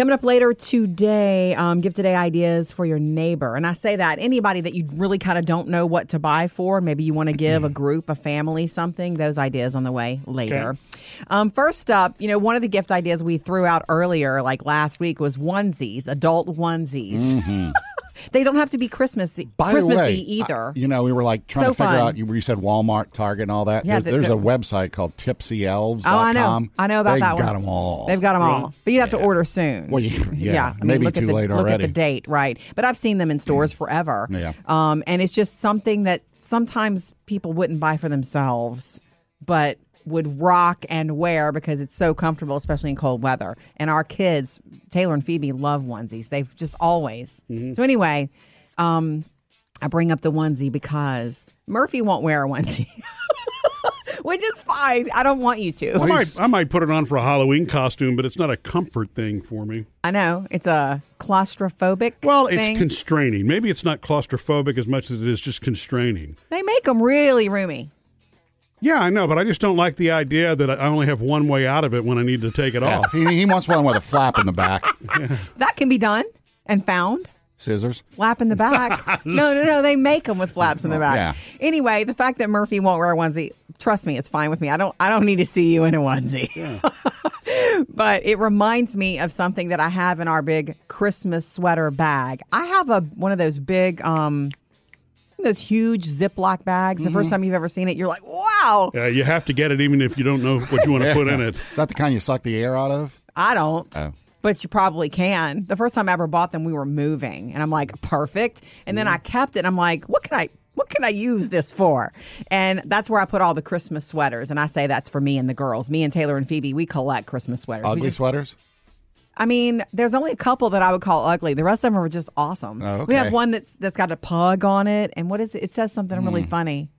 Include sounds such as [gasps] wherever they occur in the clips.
Coming up later today, um, give today ideas for your neighbor. And I say that anybody that you really kind of don't know what to buy for, maybe you want to give a group, a family something, those ideas on the way later. Um, first up, you know, one of the gift ideas we threw out earlier, like last week, was onesies, adult onesies. [laughs] they don't have to be Christmassy. By Christmassy the way, either. I- you know, we were like trying So to figure fun. out. You, you said Walmart, Target, and all that. Yeah, there's the- there's the- a website called tipsyelves.com. Oh, I know. I know about that one. They've that one. got them all. They've got them all, but you'd have to order soon. Well, you- yeah, I mean, maybe look too at the, late Look at the date, right? But I've seen them in stores forever. Yeah. Um, and it's just something that sometimes people wouldn't buy for themselves, but would rock and wear because it's so comfortable, especially in cold weather. And our kids, Taylor and Phoebe, love onesies. They've just always. Mm-hmm. So anyway, um, I bring up the onesie because Murphy won't wear a onesie. [laughs] Which is fine. I don't want you to. I might, [laughs] I might put it on for a Halloween costume, but it's not a comfort thing for me. I know it's a claustrophobic. Well, it's thing. constraining. Maybe it's not claustrophobic as much as it is just constraining. they make them really roomy. Yeah, I know, but I just don't like the idea that I only have one way out of it when I need to take it Yeah, off. he, he wants one with a flap in the back. [laughs] That can be done and found. Scissors. Flap in the back. [laughs] no, no, no. They make them with flaps in the back. Yeah. Anyway, the fact that Murphy won't wear a onesie, trust me, it's fine with me. I don't. I don't need to see you in a onesie. [laughs] but it reminds me of something that I have in our big Christmas sweater bag. I have a one of those big, um, those huge Ziploc bags. The first mm-hmm. time you've ever seen it, you're like, wow. Yeah, you have to get it even if you don't know what you want to put in it. Is that the kind you suck the air out of? I don't. Oh. But you probably can. The first time I ever bought them, we were moving, and I'm like, perfect. And then mm-hmm. I kept it. And I'm like, what can I? What can I use this for? And that's where I put all the Christmas sweaters. And I say that's for me and the girls. Me and Taylor and Phoebe, we collect Christmas sweaters. We Ugly just- sweaters? I mean, there's only a couple that I would call ugly. The rest of them are just awesome. Oh, We have one that's that's got a pug on it, and what is it? It says something Hmm. really funny.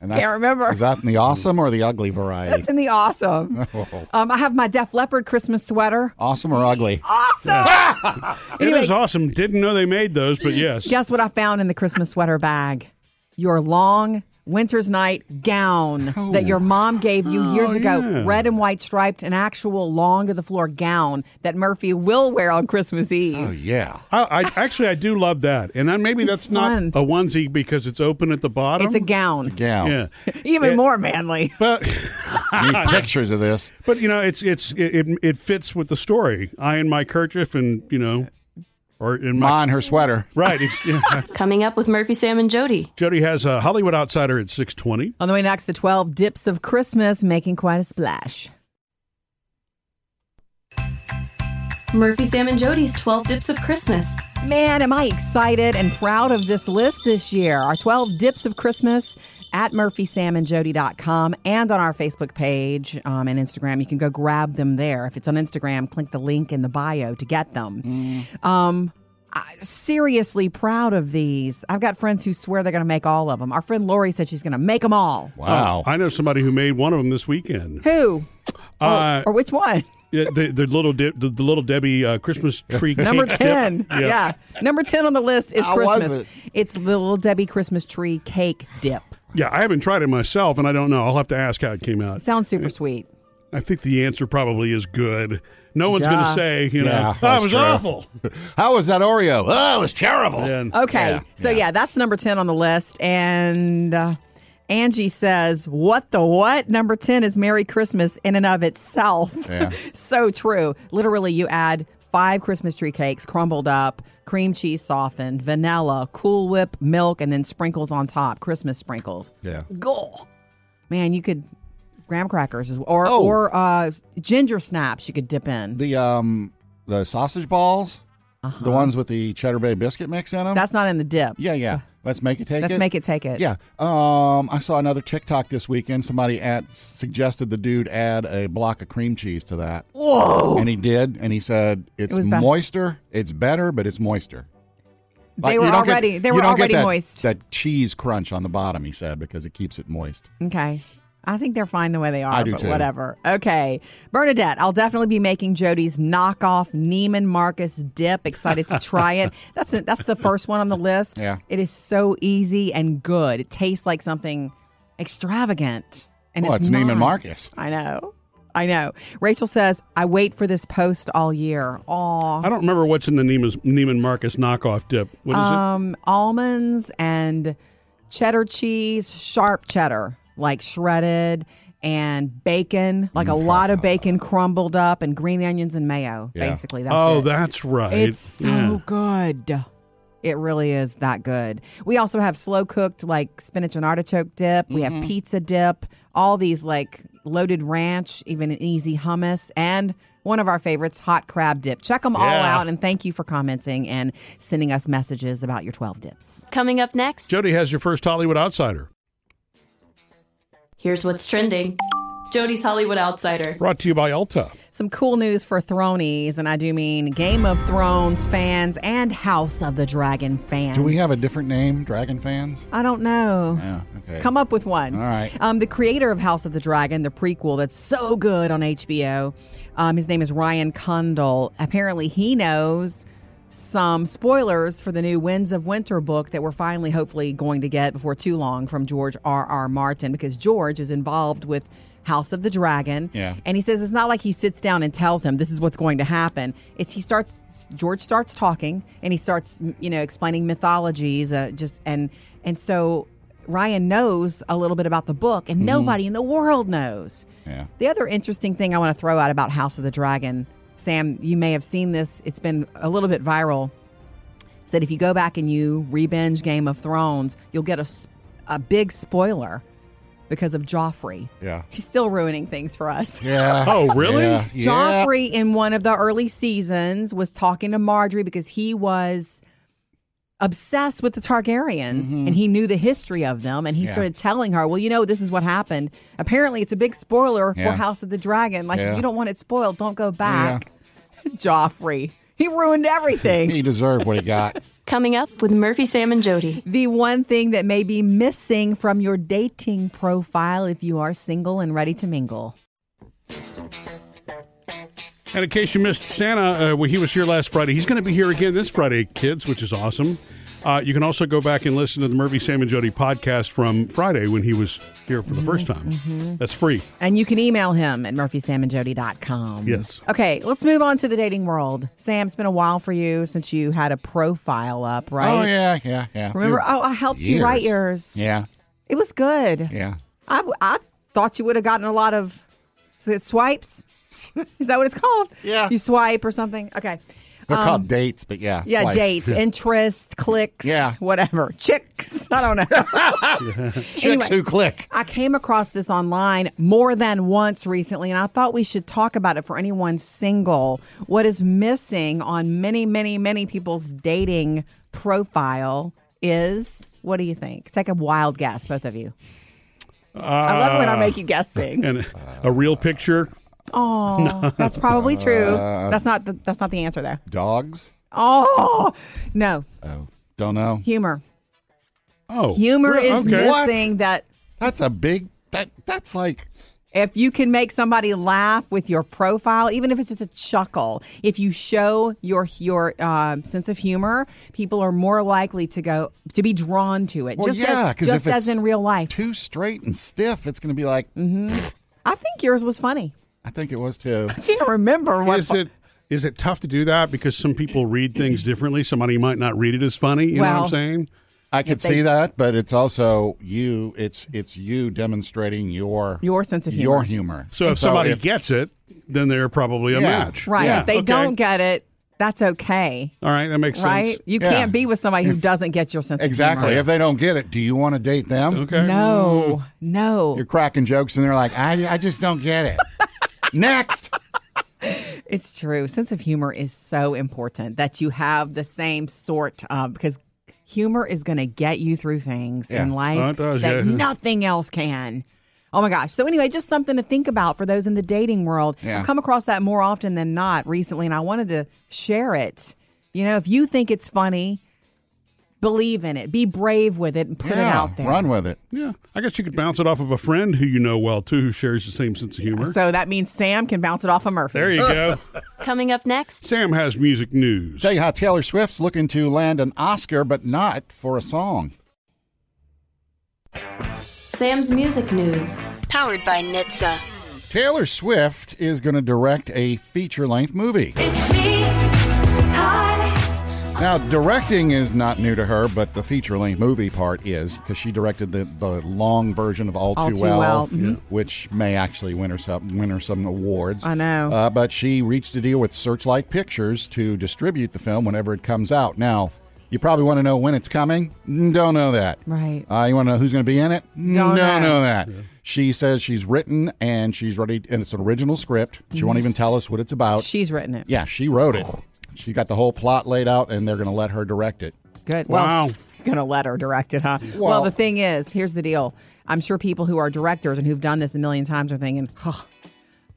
And Can't remember. Is that in the awesome or the ugly variety? It's in the awesome. [laughs] um, I have my Def Leppard Christmas sweater. Awesome or ugly? Awesome. [laughs] anyway, It is awesome. Didn't know they made those, but yes. Guess what I found in the Christmas sweater bag? Your long winter's night gown oh. that your mom gave you oh, years Oh, ago. yeah. Red and white striped, an actual long to the floor gown that Murphy will wear on Christmas Eve. Oh, yeah. I, I actually I do love that, and then maybe that's fun. not a onesie because it's open at the bottom. it's a gown. Gown. Yeah, [laughs] Even Yeah. more manly. [laughs] but Need pictures of this. [laughs] but you know it's it's it, it it fits with the story. I in my kerchief, and you know, or in my Ma her sweater. right. [laughs] Coming up with Murphy, Sam, and Jody. Jody has a Hollywood Outsider at six twenty. On the way next, the 12 dips of Christmas making quite a splash. Murphy, Sam, and Jody's 12 Dips of Christmas. Man, am I excited and proud of this list this year. Our 12 dips of Christmas at murphysamandjody.com and on our Facebook page um, and Instagram. You can go grab them there. If it's on Instagram, click the link in the bio to get them. Um, I, seriously proud of these. I've got friends who swear they're going to make all of them. Our friend Lori said she's going to make them all. Wow. I know somebody who made one of them this weekend. Who? Uh, or which one? yeah, the, the little dip, the, the little Debbie uh, Christmas tree [laughs] Number 10. dip. Yeah. Number 10 on the list is How was Christmas. it? It's the Little Debbie Christmas tree cake dip. Yeah, I haven't tried it myself, and I don't know. I'll have to ask how it came out. Sounds super sweet. I think the answer probably is good. No one's going to say, you know, Yeah, oh, it that's was true. awful. [laughs] How was that Oreo? Oh, it was terrible. And Okay. Yeah, so, yeah. yeah. that's number 10 on the list. And uh, Angie says, What the what? Number 10 is Merry Christmas in and of itself. Yeah. [laughs] so true. Literally, you add five Christmas tree cakes crumbled up, cream cheese softened, vanilla, Cool Whip, milk, and then sprinkles on top, Christmas sprinkles. Yeah. Goal. Man, you could graham crackers as or Oh. or uh, ginger snaps you could dip in. The um the sausage balls, the ones with the cheddar bay biscuit mix in them. Uh-huh. That's not in the dip. yeah, yeah. Let's make it take Let's it. make it take it. Yeah. Um, I saw another TikTok this weekend. Somebody add, suggested the dude add a block of cream cheese to that. Whoa. And he did, and he said it's bad. moister. It's better, but it's moister. They you were don't get- already they were already that- moist. That cheese crunch on the bottom, he said, because it keeps it moist. Okay. I think they're fine the way they are, I do but too. whatever. Okay. Bernadette, I'll definitely be making Jody's knockoff Neiman Marcus dip. Excited to try it. [laughs] That's it. That's the first one on the list. Yeah. It is so easy and good. It tastes like something extravagant. And Well, it's, it's Neiman not. Marcus. I know. I know. Rachel says, I wait for this post all year. Aw. I don't remember what's in the Neiman, Neiman Marcus knockoff dip. What is Um, almonds and cheddar cheese, sharp cheddar, like shredded, and bacon, like a lot of bacon [laughs] crumbled up, and green onions and mayo. Yeah. Basically, that's oh, it. that's right. It's so Yeah. good. It really is that good. We also have slow cooked like spinach and artichoke dip. We have mm-hmm. pizza dip. All these like loaded ranch, even an easy hummus, and one of our favorites, hot crab dip. Check them all Yeah. out, and thank you for commenting and sending us messages about your twelve dips. Coming up next, Jody has your first Hollywood outsider. Here's what's trending. Jody's Hollywood Outsider. Brought to you by Ulta. Some cool news for Thronies, and I do mean Game of Thrones fans and House of the Dragon fans. Do we have a different name, Dragon fans? I don't know. Yeah, okay. Come up with one. All right. Um, the creator of House of the Dragon, the prequel that's so good on HBO, um, his name is Ryan Condal. Apparently, he knows some spoilers for the new Winds of Winter book that we're finally, hopefully, going to get before too long from George R. R. Martin because George is involved with House of the Dragon. Yeah. And he says it's not like he sits down and tells him this is what's going to happen. It's he starts George starts talking and he starts you know explaining mythologies uh, just and and so Ryan knows a little bit about the book and nobody in the world knows. Yeah. The other interesting thing I want to throw out about House of the Dragon, Sam, you may have seen this. It's been a little bit viral. Is that if you go back and you re-binge Game of Thrones, you'll get a, a big spoiler because of Joffrey. Yeah. He's still ruining things for us. Yeah. [laughs] Oh, really? Yeah. yeah. Joffrey in one of the early seasons was talking to Margaery because he was obsessed with the Targaryens and he knew the history of them and he Mm-hmm. Yeah. started telling her, "Well, you know this is what happened." Apparently, it's a big spoiler Yeah. for House of the Dragon. Like Yeah. if you don't want it spoiled, don't go back. [laughs] Joffrey. He ruined everything. [laughs] He deserved what he got. [laughs] Coming up with Murphy, Sam, and Jody. the one thing that may be missing from your dating profile if you are single and ready to mingle. And in case you missed Santa, uh, well, he was here last Friday. He's going to be here again this Friday, kids, which is awesome. Uh, you can also go back and listen to the Murphy, Sam, and Jody podcast from Friday when he was here for the first time. That's free. And you can email him at murphysamandjody.com. Yes. Okay, let's move on to the dating world. Sam, it's been a while for you since you had a profile up, right? Oh yeah, yeah, yeah. Remember? Oh, I helped you write yours. Yeah, It was good. yeah. I, I thought you would have gotten a lot of swipes. [laughs] Is that what it's called? Yeah. You swipe or something. Okay. They're called dates, but yeah. Um, Yeah, like- dates, [laughs] interest, clicks, Yeah. whatever. Chicks. [laughs] I don't know. Chicks Anyway. who click. I came across this online more than once recently, and I thought we should talk about it for anyone single. What is missing on many, many, many people's dating profile is what do you think? Take a wild guess, both of you. I love when I make you guess things. And a real picture. [laughs] Oh, that's probably true. that's not the, that's not the answer though. Dogs. Oh no, Oh, don't know. humor. Oh. Humor Re- is okay. What? missing. That That's a big. That that's like. if you can make somebody laugh with your profile, even if it's just a chuckle, if you show your your um, sense of humor, people are more likely to go to be drawn to it. Well, just yeah, as, just as in real life. Too straight and stiff. It's going to be like. I think yours was funny. I think it was too. I can't remember what. Is it is it tough to do that because some people read things differently? Somebody might not read it as funny. You know what I'm saying? I could they- see that, but it's also you. It's it's you demonstrating your Your sense of humor. Your humor. So if somebody if- gets it, then they're probably a Yeah. match. right? Yeah. If they Okay. don't get it, that's okay. All right, that makes Right? sense. You Yeah. can't be with somebody who doesn't get your sense exactly, of humor. Exactly. If they don't get it, do you want to date them? Okay. No, mm. no. You're cracking jokes, and they're like, I, I just don't get it. [laughs] Next. It's true. Sense of humor is so important that you have the same sort of because humor is going to get you through things Yeah. in life Oh, does, that yeah. nothing else can. Oh my gosh. So anyway, just something to think about for those in the dating world. Yeah. I've come across that more often than not recently and I wanted to share it. You know, if you think it's funny, believe in it. Be brave with it and put yeah, it out there. run with it. Yeah, I guess you could bounce it off of a friend who you know well too, who shares the same sense of humor. So that means Sam can bounce it off of Murphy. there you go. [laughs] Coming up next, Sam has music news. Tell you how Taylor Swift's looking to land an Oscar, but not for a song. Sam's music news. Powered by NHTSA. Taylor Swift is going to direct a feature length movie. It's me. Hi. Now, directing is not new to her, but the feature length movie part is because she directed the, the long version of All, All Too, Too Well, Well, mhm. which may actually win her some, win her some awards. I know. Uh, but she reached a deal with Searchlight Pictures to distribute the film whenever it comes out. Now, you probably want to know when it's coming. Don't know that. Right. Uh, you want to know who's going to be in it? Don't Don't know. know that. She says she's written and she's ready, and it's an original script. She Mm-hmm. won't even tell us what it's about. She's written it. yeah, she wrote it. She got the whole plot laid out, and they're going to let her direct it. Good. Wow. Well, she's gonna let her direct it, huh? Well, Well- the thing is, here's the deal. I'm sure people who are directors and who've done this a million times are thinking, huh.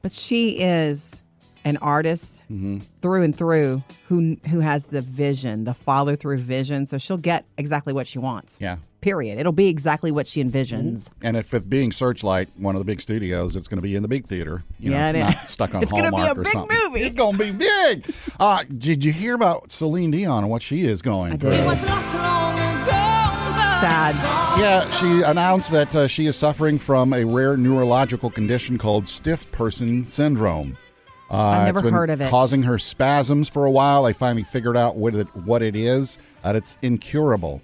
But she is an artist Mm-hmm. through and through who who has the vision, the follow through vision. So she'll get exactly what she wants. Yeah. Period. It'll be exactly what she envisions. And if it being Searchlight, one of the big studios, it's going to be in the big theater. You Yeah, know, it not is. stuck on It's gonna be Hallmark a or big something. movie. It's going to be big. Uh, did you hear about Celine Dion and what she is going through? Sad. Yeah, she announced that uh, she is suffering from a rare neurological condition called stiff person syndrome. Uh, I've it's never been heard of it. Causing her spasms for a while. They finally figured out what it what it is. That it's incurable,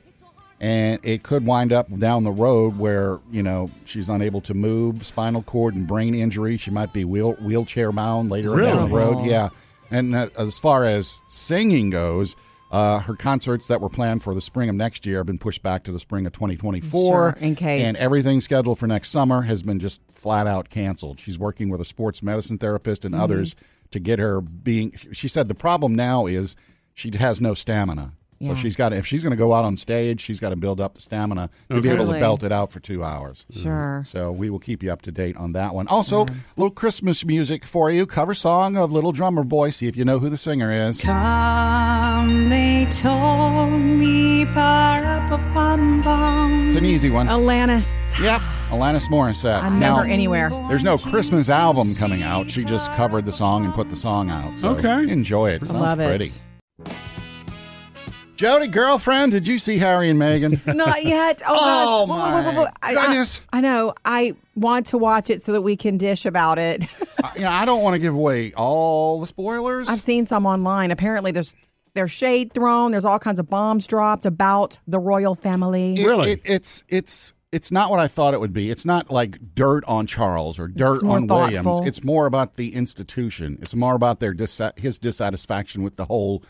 and it could wind up down the road where you know she's unable to move, spinal cord and brain injury. She might be wheel, wheelchair bound later Really? down the road. Yeah, and uh, as far as singing goes. Uh, her concerts that were planned for the spring of next year have been pushed back to the spring of 2024. Sure, in case. And everything scheduled for next summer has been just flat out canceled. She's working with a sports medicine therapist Mm-hmm. and others to get her being. She said the problem now is she has no stamina. So Yeah. she's got to, if she's going to go out on stage, she's got to build up the stamina to be able to belt it out for two hours. Mm-hmm. Sure. So we will keep you up to date on that one. Also, a little Christmas music for you. Cover song of Little Drummer Boy. See if you know who the singer is. Come, they told me. It's an easy one. Alanis. Yep, Alanis Morissette. I'm Now, never anywhere. There's no Christmas album coming out. She just covered the song and put the song out. So Okay. enjoy it. Sounds love pretty. it. Jody, girlfriend, did you see Harry and Meghan? [laughs] Not yet. Oh, Oh, gosh. Whoa, whoa, whoa, whoa, my I- I- goodness. I, know. I want to watch it so that we can dish about it. Uh, you know, I don't want to give away all the spoilers. I've seen some online. Apparently, there's there's shade thrown. There's all kinds of bombs dropped about the royal family. It- Really? it- it's it's it's not what I thought it would be. It's not like dirt on Charles or dirt It's more on Williams. It's more about the institution. It's more about their dis- his dissatisfaction with the whole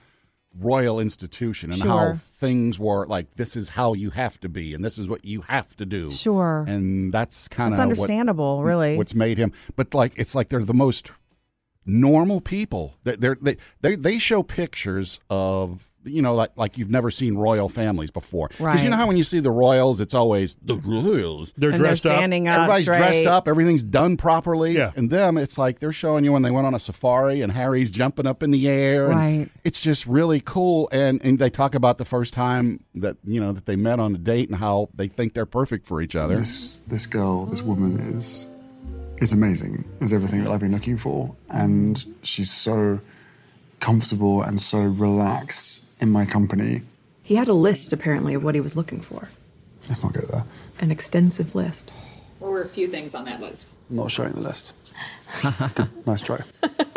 royal institution and how things were like this is how you have to be and this is what you have to do. Sure. And that's kind of understandable, really. what's made him but like it's like they're the most normal people. They they're, they they they show pictures of you know like like you've never seen royal families before. Because you know how when you see the royals, it's always the royals. They're and they're dressed up. standing up. Everybody's straight. dressed up. Everything's done properly. Yeah. And them, it's like they're showing you when they went on a safari and Harry's jumping up in the air. and Right. It's just really cool. And and they talk about the first time that you know that they met on a date and how they think they're perfect for each other. This this girl, this woman is is amazing. Is everything that I've been looking for, and she's so comfortable and so relaxed in my company. He had a list, apparently, of what he was looking for. Let's not go there. An extensive list. What were a few things on that list? I'm not showing the list. [laughs] Good. Nice try.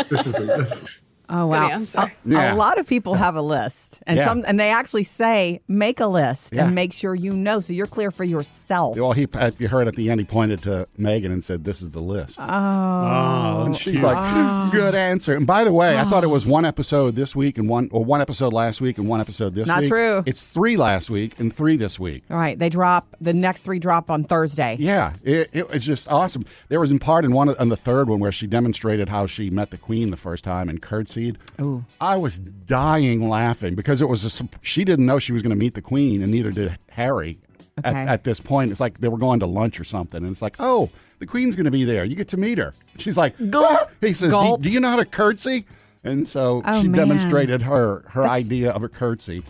this is the list. Oh wow! answer. A, Yeah. a lot of people have a list, and Yeah. some, and they actually say make a list Yeah. and make sure you know, so you're clear for yourself. Well, he you heard at the end, he pointed to Meghan and said, "This is the list." Oh, oh And she's like, "Good answer." And by the way, I thought it was one episode this week and one or one episode last week and one episode this Not week. Not true. It's three last week and three this week. All right, they drop the next three drop on Thursday. Yeah, it, it was just awesome. There was in part in one on the third one where she demonstrated how she met the queen the first time and curtsied. Ooh. I was dying laughing because it was a, she didn't know she was going to meet the queen and neither did Harry. At, Okay. at this point, it's like they were going to lunch or something, and it's like, oh, the queen's going to be there. You get to meet her. She's like, what? Ah! He says, do, do you know how to curtsy? And so Oh, she man. demonstrated her her idea of a curtsy.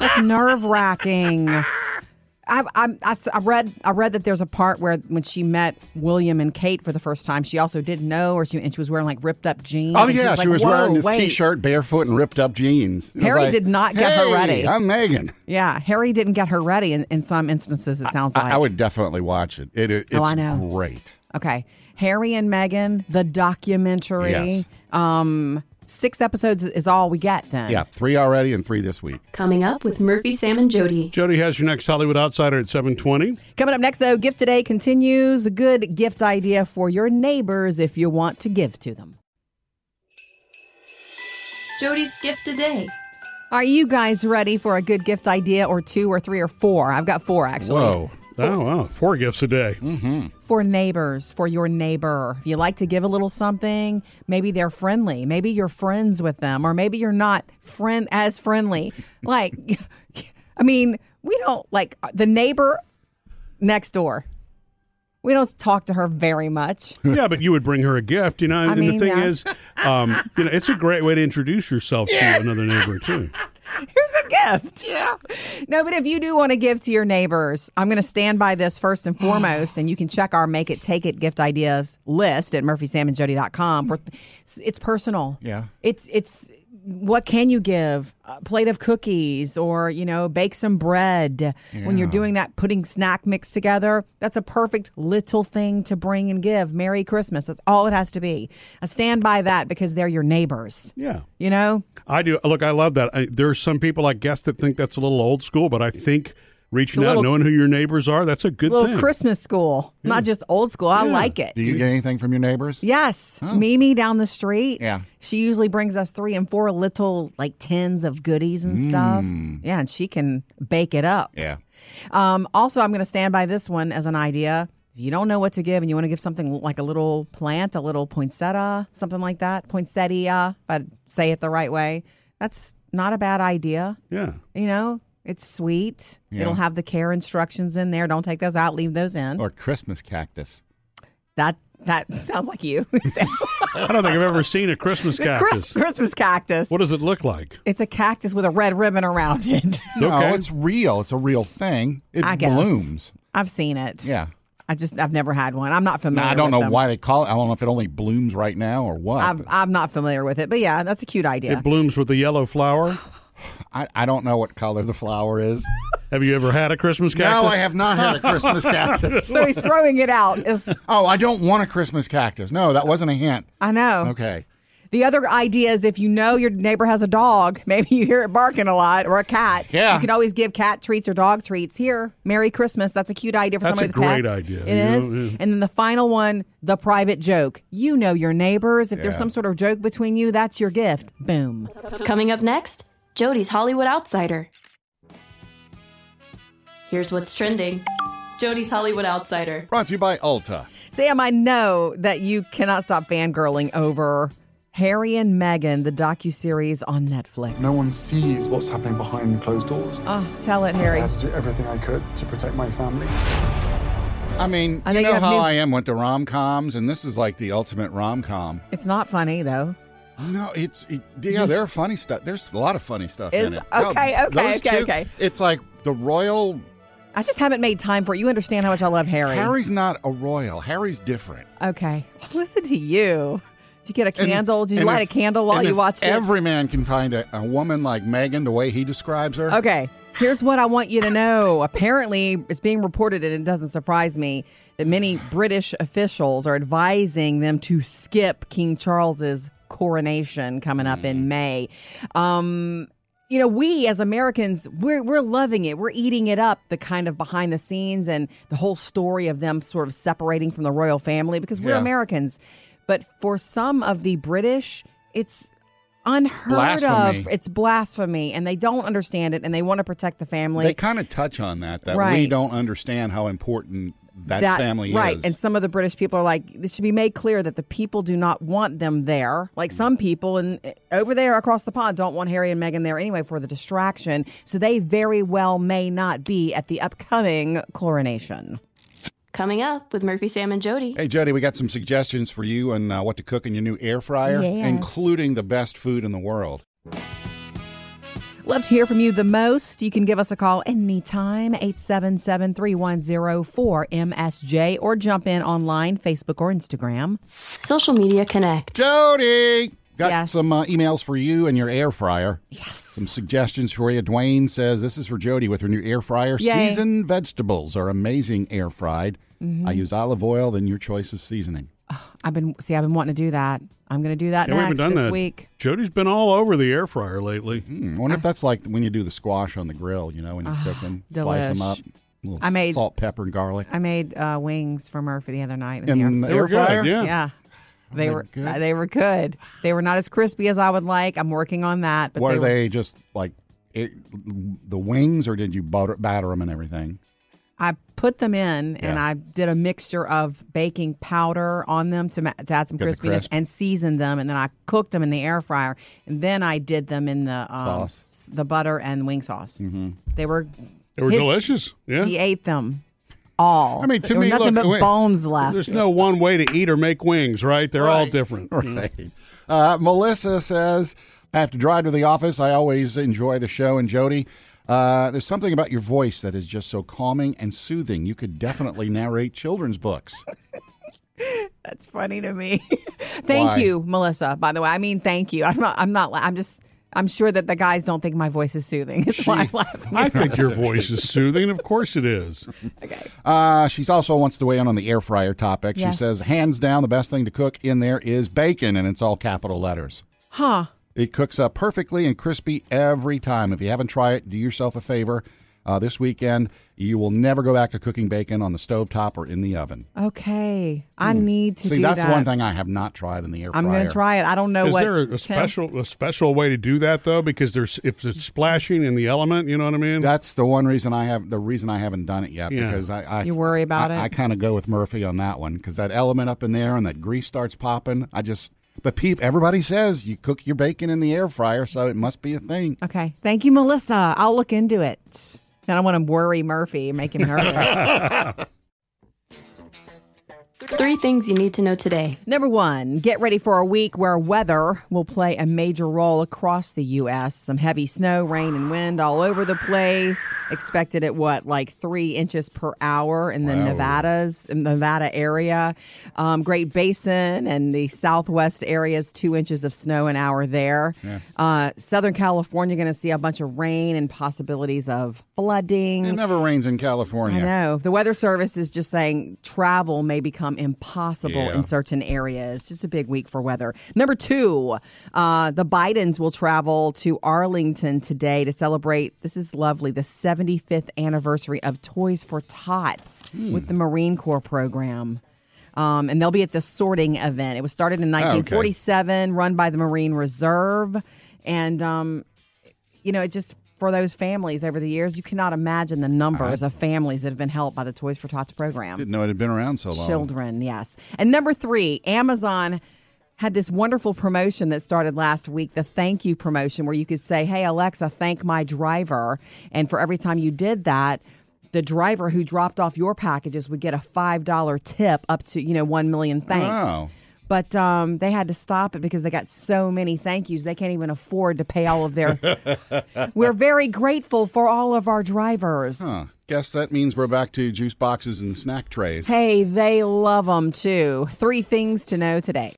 That's nerve wracking. [laughs] I, I, I, I read I read that there's a part where when she met William and Kate for the first time, she also didn't know, or she and she was wearing like ripped up jeans. Oh yeah, like, she was wearing this wait." t-shirt, barefoot, and ripped up jeans. It Harry like, did not get her ready." I'm Meghan. Yeah, Harry didn't get her ready in, in some instances. It sounds like I, I would definitely watch it. It, it it's Oh, I know. great. Okay. Harry and Meghan, the documentary. Yes. Um, six episodes is all we get then. Yeah, three already and three this week. Coming up with Murphy, Sam, and Jody. Jody has your next Hollywood Outsider at 720. Coming up next, though, Gift Today continues. A good gift idea for your neighbors if you want to give to them. Jody's gift today. Are you guys ready for a good gift idea or two or three or four? I've got four actually. Whoa. Oh, wow. Four gifts a day. For neighbors, for your neighbor. If you like to give a little something, maybe they're friendly. Maybe you're friends with them, or maybe you're not friend as friendly. [laughs] Like, I mean, we don't like the neighbor next door. We don't talk to her very much. [laughs] yeah, but you would bring her a gift, you know. And, I and mean, the thing yeah. is, um, you know, it's a great way to introduce yourself to another neighbor too. [laughs] Here's a gift. Yeah. No, but if you do want to give to your neighbors, I'm going to stand by this first and foremost, and you can check our Make It Take It gift ideas list at murphysamandjody.com. For it's personal. Yeah. It's it's what can you give? A plate of cookies, or you know, bake some bread. When you're doing that, putting snack mix together, that's a perfect little thing to bring and give. Merry Christmas. That's all it has to be. I stand by that because they're your neighbors. Yeah. You know, I do. Look, I love that. I, there's some people, I guess, that think that's a little old school, but I think reaching It's out, little- knowing who your neighbors are, that's a good little thing. Christmas school, not just old school. I Yeah. like it. Do you get anything from your neighbors? Yes, Mimi down the street. Yeah. she usually brings us three and four little like tins of goodies and stuff. Mm. Yeah, and she can bake it up. Yeah. Um, also, I'm going to stand by this one as an idea. If you don't know what to give and you want to give something like a little plant, a little poinsettia, something like that, poinsettia, if I say it the right way, that's not a bad idea. Yeah. You know, it's sweet. Yeah. It'll have the care instructions in there. Don't take those out. Leave those in. Or Christmas cactus. That that [laughs] sounds like you. [laughs] I don't think I've ever seen a Christmas [laughs] Chris, cactus. Christmas cactus. What does it look like? It's a cactus with a red ribbon around it. No, Okay. it's real. It's a real thing. It I guess. blooms. I've seen it. Yeah. I just I've never had one. I'm not Now, familiar. I don't with know them. why they call it. I don't know if it only blooms right now or what. I'm, I'm not familiar with it, but yeah, that's a cute idea. It blooms with the yellow flower. I, I don't know what color the flower is. [laughs] Have you ever had a Christmas cactus? No, I have not had a Christmas [laughs] cactus. so he's throwing it out. It's, Oh, I don't want a Christmas cactus. No, that wasn't a hint. I know. Okay. The other idea is if you know your neighbor has a dog, [laughs] maybe you hear it barking a lot, or a cat. Yeah. You can always give cat treats or dog treats. Here, Merry Christmas. That's a cute idea for That's somebody with pets. That's a great idea. It You is. know, yeah. And then the final one, the private joke. You know your neighbors. If there's some sort of joke between you, that's your gift. Boom. Coming up next, Jody's Hollywood Outsider. Here's what's trending. Jody's Hollywood Outsider. Brought to you by Ulta. Sam, I know that you cannot stop fangirling over Harry and Meghan, the docu-series on Netflix. No one sees what's happening behind closed doors. Oh, tell it, Harry. I had to do everything I could to protect my family. I mean, I know you you know have how new- I am with the rom coms, and this is like the ultimate rom com. It's not funny though. No, it's it, yeah. There are funny stuff. There's a lot of funny stuff Is- in it. okay, No, okay, okay, two- okay. It's like the royal. I just haven't made time for it. You understand how much I love Harry. Harry's not a royal. Harry's different. Okay. [laughs] Listen to you. Did you get a And- candle? Did you light if- a candle while and you watched it? Every man can find a, a woman like Meghan the way he describes her. Okay. Here's what I want you to know. Apparently, it's being reported, and it doesn't surprise me, that many British officials are advising them to skip King Charles's coronation coming up in May. Um, you know, we as Americans, we're we're loving it. We're eating it up. The kind of behind the scenes and the whole story of them sort of separating from the royal family because we're Yeah. Americans. But for some of the British, it's unheard Blasphemy. of. It's blasphemy, and they don't understand it, and they want to protect the family. They kind of touch on that. That we don't understand how important that, family right. is. And some of the British people are like, this should be made clear that the people do not want them there. Like some people and over there across the pond don't want Harry and Meghan there anyway for the distraction. So they very well may not be at the upcoming coronation. Coming up with Murphy, Sam, and Jody. Hey, Jody, we got some suggestions for you on uh, what to cook in your new air fryer, Yes. including the best food in the world. Love to hear from you the most. You can give us a call anytime, 877 310 4MSJ, or jump in online, Facebook or Instagram. Social Media Connect. Jody! Got Yes. some uh, emails for you and your air fryer. Yes. Some suggestions for you. Dwayne says this is for Jody with her new air fryer. Yay. Seasoned vegetables are amazing air fried. Mm-hmm. I use olive oil, then your choice of seasoning. I've been see. I've been wanting to do that. I'm going to do that Yeah, we haven't next done this that. week. Jody's been all over the air fryer lately. Hmm, I wonder if that's like when you do the squash on the grill. You know, when you cook them, slice them up, delish. little I made- salt, pepper, and garlic. I made uh, wings for Murphy the other night in, In the the air. air fryer? good, yeah. Yeah. They they were good? they were good. They were not as crispy as I would like. I'm working on that. But Were they, they, were- just like it, the wings, or did you butter, batter them and everything? I put them in and I did a mixture of baking powder on them to, ma- to add some Get crispiness crisp. and seasoned them. And then I cooked them in the air fryer. And then I did them in the um, Sauce. s- the butter and wing sauce. Mm-hmm. They were They were his- delicious. Yeah. He ate them all. I mean, to there me, nothing look, but wait, bones left. There's no one way to eat or make wings, right? They're all different. [laughs] Right. Uh, Melissa says, I have to drive to the office. I always enjoy the show. And Jody, uh, there's something about your voice that is just so calming and soothing. You could definitely narrate children's books. [laughs] That's funny to me. [laughs] thank Why? you, Melissa. By the way, I mean thank you. I'm not. I'm not. I'm just. I'm sure that the guys don't think my voice is soothing. [laughs] That's why I'm laughing. I think your voice is soothing. Of course it is. Okay. Uh, she's also wants to weigh in on the air fryer topic. She says, hands down, the best thing to cook in there is bacon, and it's all capital letters. Huh. It cooks up perfectly and crispy every time. If you haven't tried it, do yourself a favor. Uh, this weekend, you will never go back to cooking bacon on the stovetop or in the oven. Okay. I need to. See, do that's that. one thing I have not tried in the air Fryer. I'm going to try it. I don't know Is what. there a, Tim- special a special way to do that though? Because there's if it's splashing in the element, you know what I mean? That's the one reason I have the reason I haven't done it yet Yeah. because I, I You worry about I, it? I kind of go with Murphy on that one because that element up in there and that grease starts popping. I just but peep everybody says you cook your bacon in the air fryer, so it must be a thing. Okay. Thank you, Melissa. I'll look into it. Then I want to worry Murphy and make him nervous. [laughs] Three things you need to know today. Number one, get ready for a week where weather will play a major role across the U.S. Some heavy snow, rain, and wind all over the place. Expected at what, like three inches per hour in the Wow. Nevadas, in the Nevada area. Um, Great Basin and the southwest areas, two inches of snow an hour there. Uh, Southern California, going to see a bunch of rain and possibilities of flooding. It never rains in I California. know. The Weather Service is just saying travel may become impossible Yeah. in certain areas. Just a big week for weather. Number two, uh, the Bidens will travel to Arlington today to celebrate. This is lovely. The 75th anniversary of Toys for Tots Hmm. with the Marine Corps program. Um, and they'll be at the sorting event. It was started in Oh, okay. 1947, run by the Marine Reserve. And um, you know, it just for those families over the years, you cannot imagine the numbers of families that have been helped by the Toys for Tots program. Didn't know it had been around so long. Children, yes. And number three, Amazon had this wonderful promotion that started last week, the thank you promotion, where you could say, Hey, Alexa, thank my driver. And for every time you did that, the driver who dropped off your packages would get a $5 tip up to, you know, 1 million thanks. Wow. But um, they had to stop it because they got so many thank yous. They can't even afford to pay all of their. [laughs] We're very grateful for all of our drivers. Huh. Guess that means we're back to juice boxes and snack trays. Hey, they love them too. Three things to know today.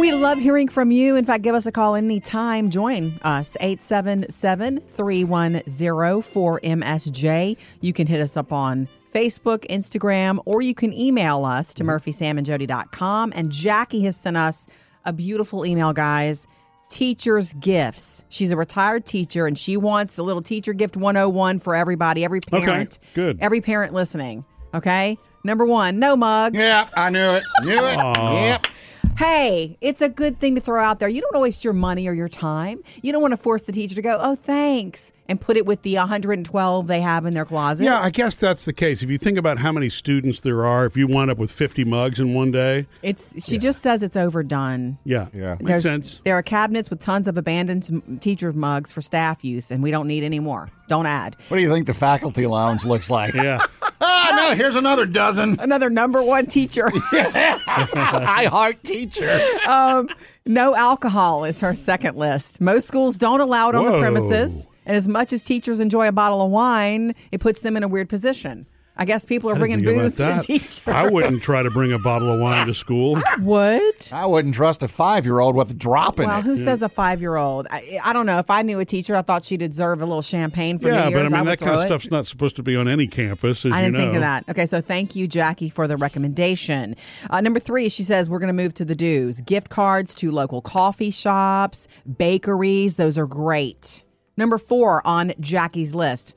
We love hearing from you. In fact, give us a call anytime. Join us, 877 310 4MSJ. You can hit us up on Facebook, Instagram, or you can email us to mm-hmm. murphysamandjody.com. And Jackie has sent us a beautiful email, guys. Teacher's gifts. She's a retired teacher and she wants a little teacher gift 101 for everybody, every parent. good. Every parent listening. Okay. Number one, no mugs. Yep, I knew it. Knew it. Yep. Hey, it's a good thing to throw out there. You don't want to waste your money or your time. You don't want to force the teacher to go, oh, thanks, and put it with the 112 they have in their closet. Yeah, I guess that's the case. If you think about how many students there are, if you wind up with 50 mugs in one day, It's she just says it's overdone. yeah, Yeah. makes sense. There are cabinets with tons of abandoned teacher mugs for staff use, and we don't need any more. Don't add. What do you think the faculty lounge looks like? Yeah, [laughs] Here's another dozen. Another number one teacher. [laughs] I heart teacher. Um, no alcohol is her second list. Most schools don't allow it on the premises, and as much as teachers enjoy a bottle of wine, it puts them in a weird position. I guess people are bringing booze to that. [laughs] teachers. I wouldn't try to bring a bottle of wine to school. What? I wouldn't trust a five year old with dropping drop in Well, it. who says a five year old? I, I don't know. If I knew a teacher, I thought she'd deserve a little champagne for yeah, New but I mean would that kind of it. stuff's not supposed to be on any campus, as I didn't know. think of that. Okay, so thank you, Jackie, for the recommendation. Uh, number three, she says we're going to move to the dues. Gift cards to local coffee shops, bakeries. Those are great. Number four on Jackie's list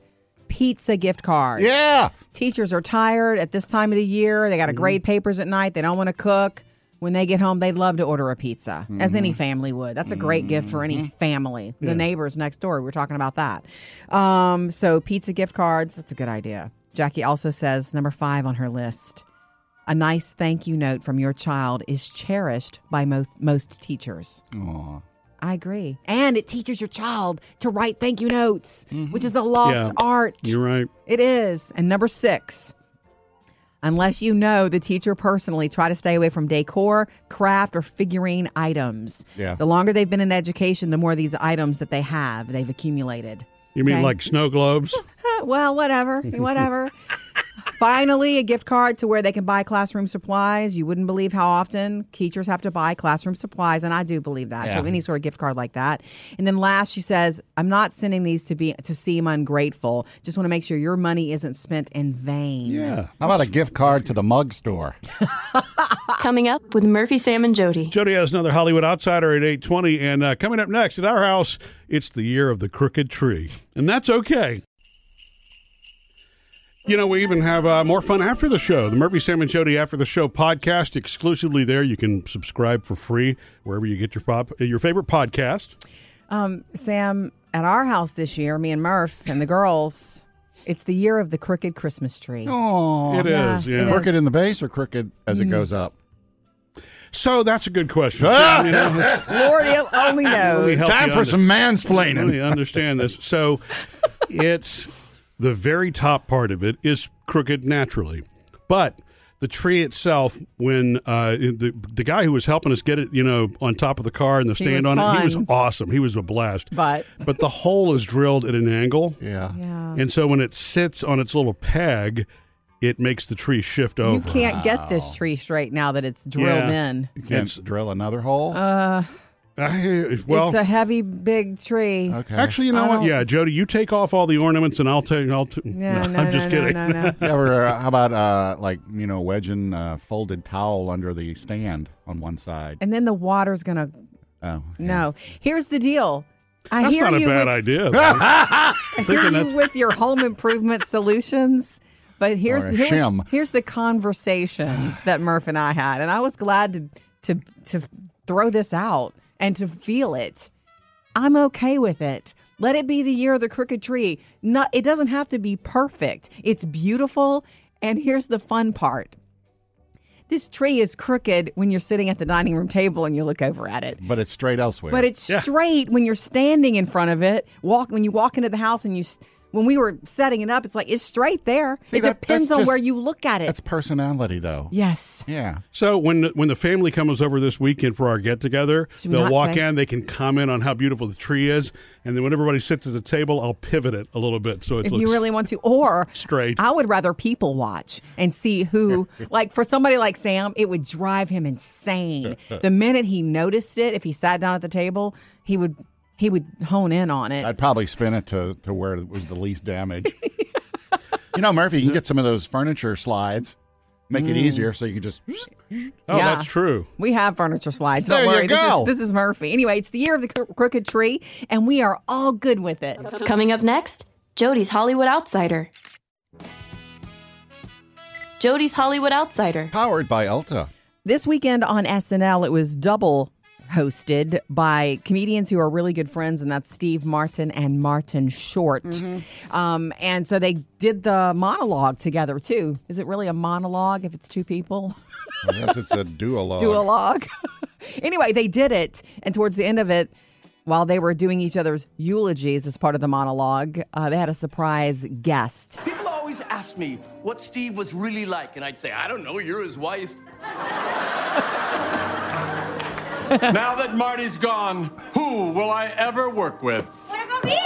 pizza gift cards. yeah. Teachers are tired at this time of the year. They got to Mm-hmm. grade papers at night. They don't want to cook. When they get home, they'd love to order a pizza, as any Mm-hmm. family would. That's a great gift for any family. The neighbors next door, we are talking about that. Um, so, pizza gift cards, that's a good idea. Jackie also says number five on her list a nice thank you note from your child is cherished by most, most teachers. Aw. I agree. And it teaches your child to write thank you notes, mm-hmm. which is a lost Yeah. art. You're right. It is. And number six, unless you know the teacher personally, try to stay away from decor, craft, or figurine items. Yeah. The longer they've been in education, the more these items that they have, they've accumulated. You mean Okay? like snow globes? [laughs] Well, whatever, [laughs] whatever. Finally, a gift card to where they can buy classroom supplies. You wouldn't believe how often teachers have to buy classroom supplies, and I do believe that. So any sort of gift card like that. And then last, she says, "I'm not sending these to be to seem ungrateful. Just want to make sure your money isn't spent in vain." Yeah. How about a gift card to the mug store? [laughs] Coming up with Murphy, Sam, and Jody. Jody has another Hollywood Outsider at 820. And uh, coming up next at our house, it's the year of the crooked tree. And that's okay. You know, we even have uh, more fun after the show. The Murphy, Sam, and Jody After the Show podcast exclusively there. You can subscribe for free wherever you get your pop, your favorite podcast. Um, Sam, at our house this year, me and Murph and the girls, it's the year of the crooked Christmas tree. Oh, It is, yeah, yeah. it is. crooked in the base or crooked as it goes up? So that's a good question. [laughs] Sam, you know, Lord only let me knows. help Time for under- some Let mansplaining. me understand this. So it's the very top part of it is crooked naturally, but the tree itself, when uh, the the guy who was helping us get it, you know, on top of the car and the stand was on it, he was awesome. He was a blast. But but the hole is drilled at an angle, [laughs] Yeah. yeah. and so when it sits on its little peg, it makes the tree shift over. You can't get this tree straight now that it's drilled Yeah. in. You can't It's- drill another hole? I- well, it's a heavy, big tree. okay. actually, you know what? Yeah, Jody, you take off all the ornaments, and I'll take. I'll. T- Yeah, no, I'm no, just no, kidding. no, no. [laughs] Yeah, or uh, how about uh, like you know wedging a folded towel under the stand on one side? And then the water's gonna. Oh, No, here's the deal. I That's hear not a you bad with, idea. [laughs] I hear you that's- with your home improvement solutions. But here's Or here's, here's the conversation that Murph and I had, and I was glad to to to throw this out and to feel it. I'm okay with it. Let it be the year of the crooked tree. Not, it doesn't have to be perfect. It's beautiful. And here's the fun part. This tree is crooked when you're sitting at the dining room table and you look over at it. but it's straight elsewhere. But it's straight when you're standing in front of it. Walk when you walk into the house and you. S- When we were setting it up, it's like it's straight there. See, it that- depends that's on where you look at it. that's personality, though. yes. Yeah. So when the, when the family comes over this weekend for our get together, they'll walk say- in, they can comment on how beautiful the tree is, and then when everybody sits at the table, I'll pivot it a little bit so it if looks you really want to. Or straight. I would rather people watch and see who, [laughs] like for somebody like Sam, it would drive him insane. [laughs] The minute he noticed it, if he sat down at the table, he would he would hone in on it. I'd probably spin it to, to where it was the least damage. you know, Murphy, you can get some of those furniture slides, make it mm. easier so you can just. oh, Yeah. that's true. We have furniture slides. There Don't you worry. This go. is, this is Murphy. Anyway, it's the year of the cro- crooked tree, and we are all good with it. Coming up next, Jody's Hollywood Outsider. Jody's Hollywood Outsider. Powered by Ulta. This weekend on SNL, it was double hosted by comedians who are really good friends, and that's Steve Martin and Martin Short. Um, and so they did the monologue together too. Is it really a monologue if it's two people? I guess it's a [laughs] duologue. Duologue. [laughs] anyway, they did it, and towards the end of it, while they were doing each other's eulogies as part of the monologue, uh, they had a surprise guest. People always ask me what Steve was really like, and I'd say, I don't know, you're his wife. [laughs] now that Marty's gone, who will I ever work with? What about me?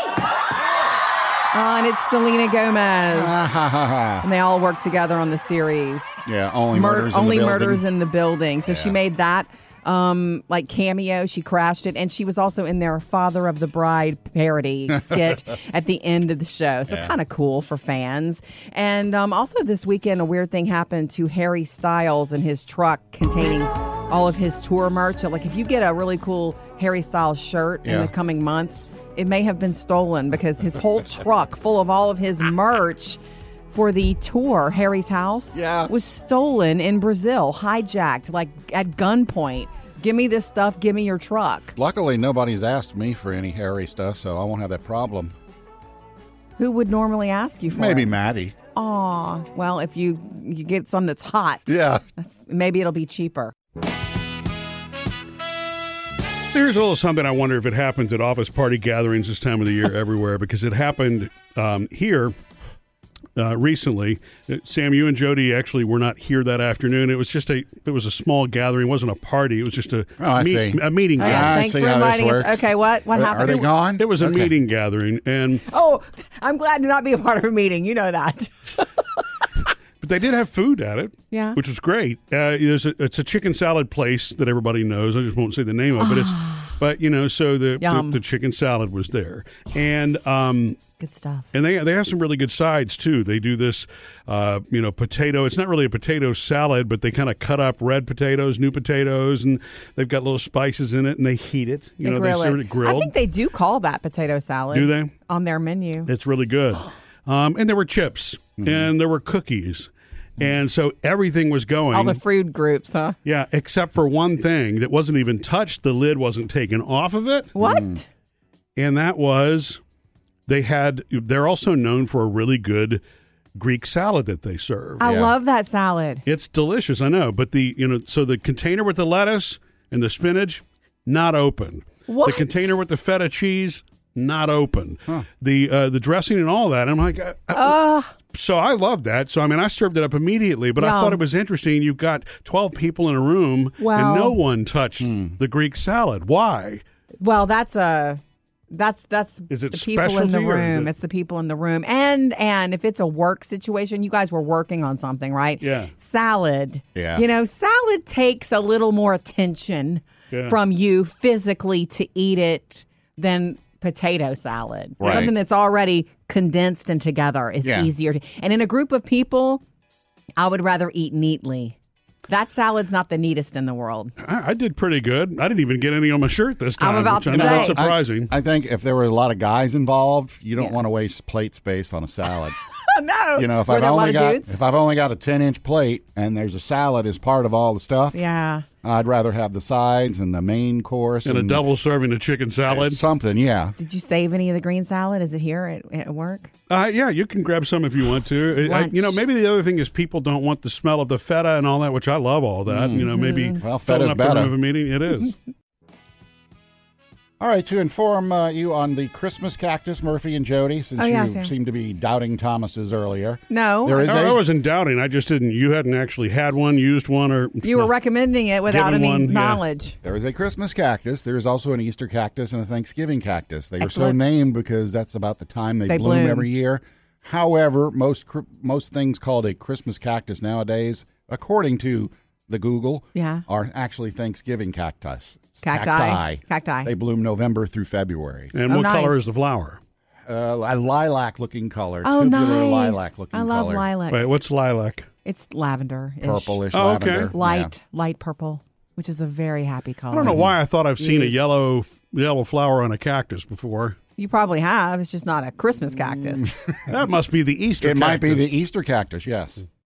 Oh, and it's Selena Gomez. Ah. and they all work together on the series. yeah, only Mur- murders. in the only building. murders in the building. So she made that um like cameo. She crashed it, and she was also in their Father of the Bride parody [laughs] skit at the end of the show. So Yeah. kind of cool for fans. And um, also this weekend, a weird thing happened to Harry Styles and his truck containing all of his tour merch. Like if you get a really cool Harry Styles shirt in the coming months. It may have been stolen because his whole [laughs] truck full of all of his merch for the tour, Harry's house, Yeah. was stolen in Brazil, hijacked, like at gunpoint. Give me this stuff. Give me your truck. Luckily, nobody's asked me for any Harry stuff, so I won't have that problem. Who would normally ask you for Maybe it? Maddie. Aw. Well, if you you get some that's hot, Yeah. that's maybe it'll be cheaper. So here's a little something I wonder if it happens at office party gatherings this time of the year [laughs] everywhere because it happened um, here uh, recently. Uh, Sam, you and Jody actually were not here that afternoon. It was just a it was a small gathering. It wasn't a party. It was just a Oh, I meet- see. a meeting. Oh, gathering. yeah, I thanks see for how inviting us. works. Okay, what what Are- happened? Are they gone? It was a Okay. meeting gathering, and Oh, I'm glad to not be a part of a meeting. You know that. [laughs] but they did have food at it. Yeah. which was great. Uh, there's a, it's a chicken salad place that everybody knows. I just won't say the name of it. It's, [sighs] but you know, so the, the the chicken salad was there, and um, Good stuff. and they they have some really good sides too. They do this, uh, you know, potato. It's not really a potato salad, but they kind of cut up red potatoes, new potatoes, and they've got little spices in it, and they heat it. You They know, grill they serve it. grilled. I think they do call that potato salad. Do they? on their menu? It's really good. [gasps] Um, and there were chips, Mm-hmm. and there were cookies, and so everything was going. All the food groups, huh? yeah, except for one thing that wasn't even touched. The lid wasn't taken off of it. What? and that was they had they're also known for a really good greek salad that they serve I Yeah. love that salad. it's delicious i know but the you know so the container with the lettuce and the spinach not open What? the container with the feta cheese not open the uh, the dressing and all that i'm like uh, uh, so i love that so i mean i served it up immediately but i Yum. thought it was interesting you've got 12 people in a room Wow. and no one touched the greek salad why Well, that's a that's that's Is it the people in the specialty or is room. it- It's the people in the room, and and if it's a work situation, you guys were working on something, right? Yeah. Salad. Yeah. You know, salad takes a little more attention Yeah. from you physically to eat it than potato salad. Right. Something that's already condensed and together is Yeah. easier to. And in a group of people, I would rather eat neatly. That salad's not the neatest in the world. I, I did pretty good. I didn't even get any on my shirt this time. I'm about which to I say. surprising. I, I think if there were a lot of guys involved, you don't Yeah. want to waste plate space on a salad. [laughs] no. you know, if Were I've there a lot only got dudes? if I've only got a ten inch plate and there's a salad as part of all the stuff, yeah. I'd rather have the sides and the main course and a double serving of chicken salad. something. Yeah, Did you save any of the green salad? Is it here at, at work? Uh, yeah, you can grab some if you want to. I- you know, maybe the other thing is people don't want the smell of the feta and all that, which I love all that. You know, maybe Mm-hmm. Well, filling feta's up the room of a meeting. It is. [laughs] All right, to inform uh, you on the Christmas cactus, Murphy and Jody, since Oh, yeah, you Sam. seemed to be doubting Thomas's earlier. No. There is I, I a wasn't doubting. I just didn't. You hadn't actually had one, used one, or You were recommending it without any one, yeah. knowledge. there is a Christmas cactus. There is also an Easter cactus and a Thanksgiving cactus. They were so named because that's about the time they, They bloom, bloom. every year. However, most cr- most things called a Christmas cactus nowadays, according to the Google, Yeah. are actually Thanksgiving cactus. Cacti. Cacti. They bloom November through February. and Oh, what color is the flower? Uh, a lilac-looking color, Oh, tubular nice. lilac-looking I love color. lilac. Wait, what's lilac? It's lavender. purplish Oh, okay. lavender. Light, light purple, which is a very happy color. I don't know why I thought I've seen a yellow yellow flower on a cactus before. You probably have. It's just not a Christmas cactus. [laughs] That must be the Easter. It might be the Easter cactus. Yes.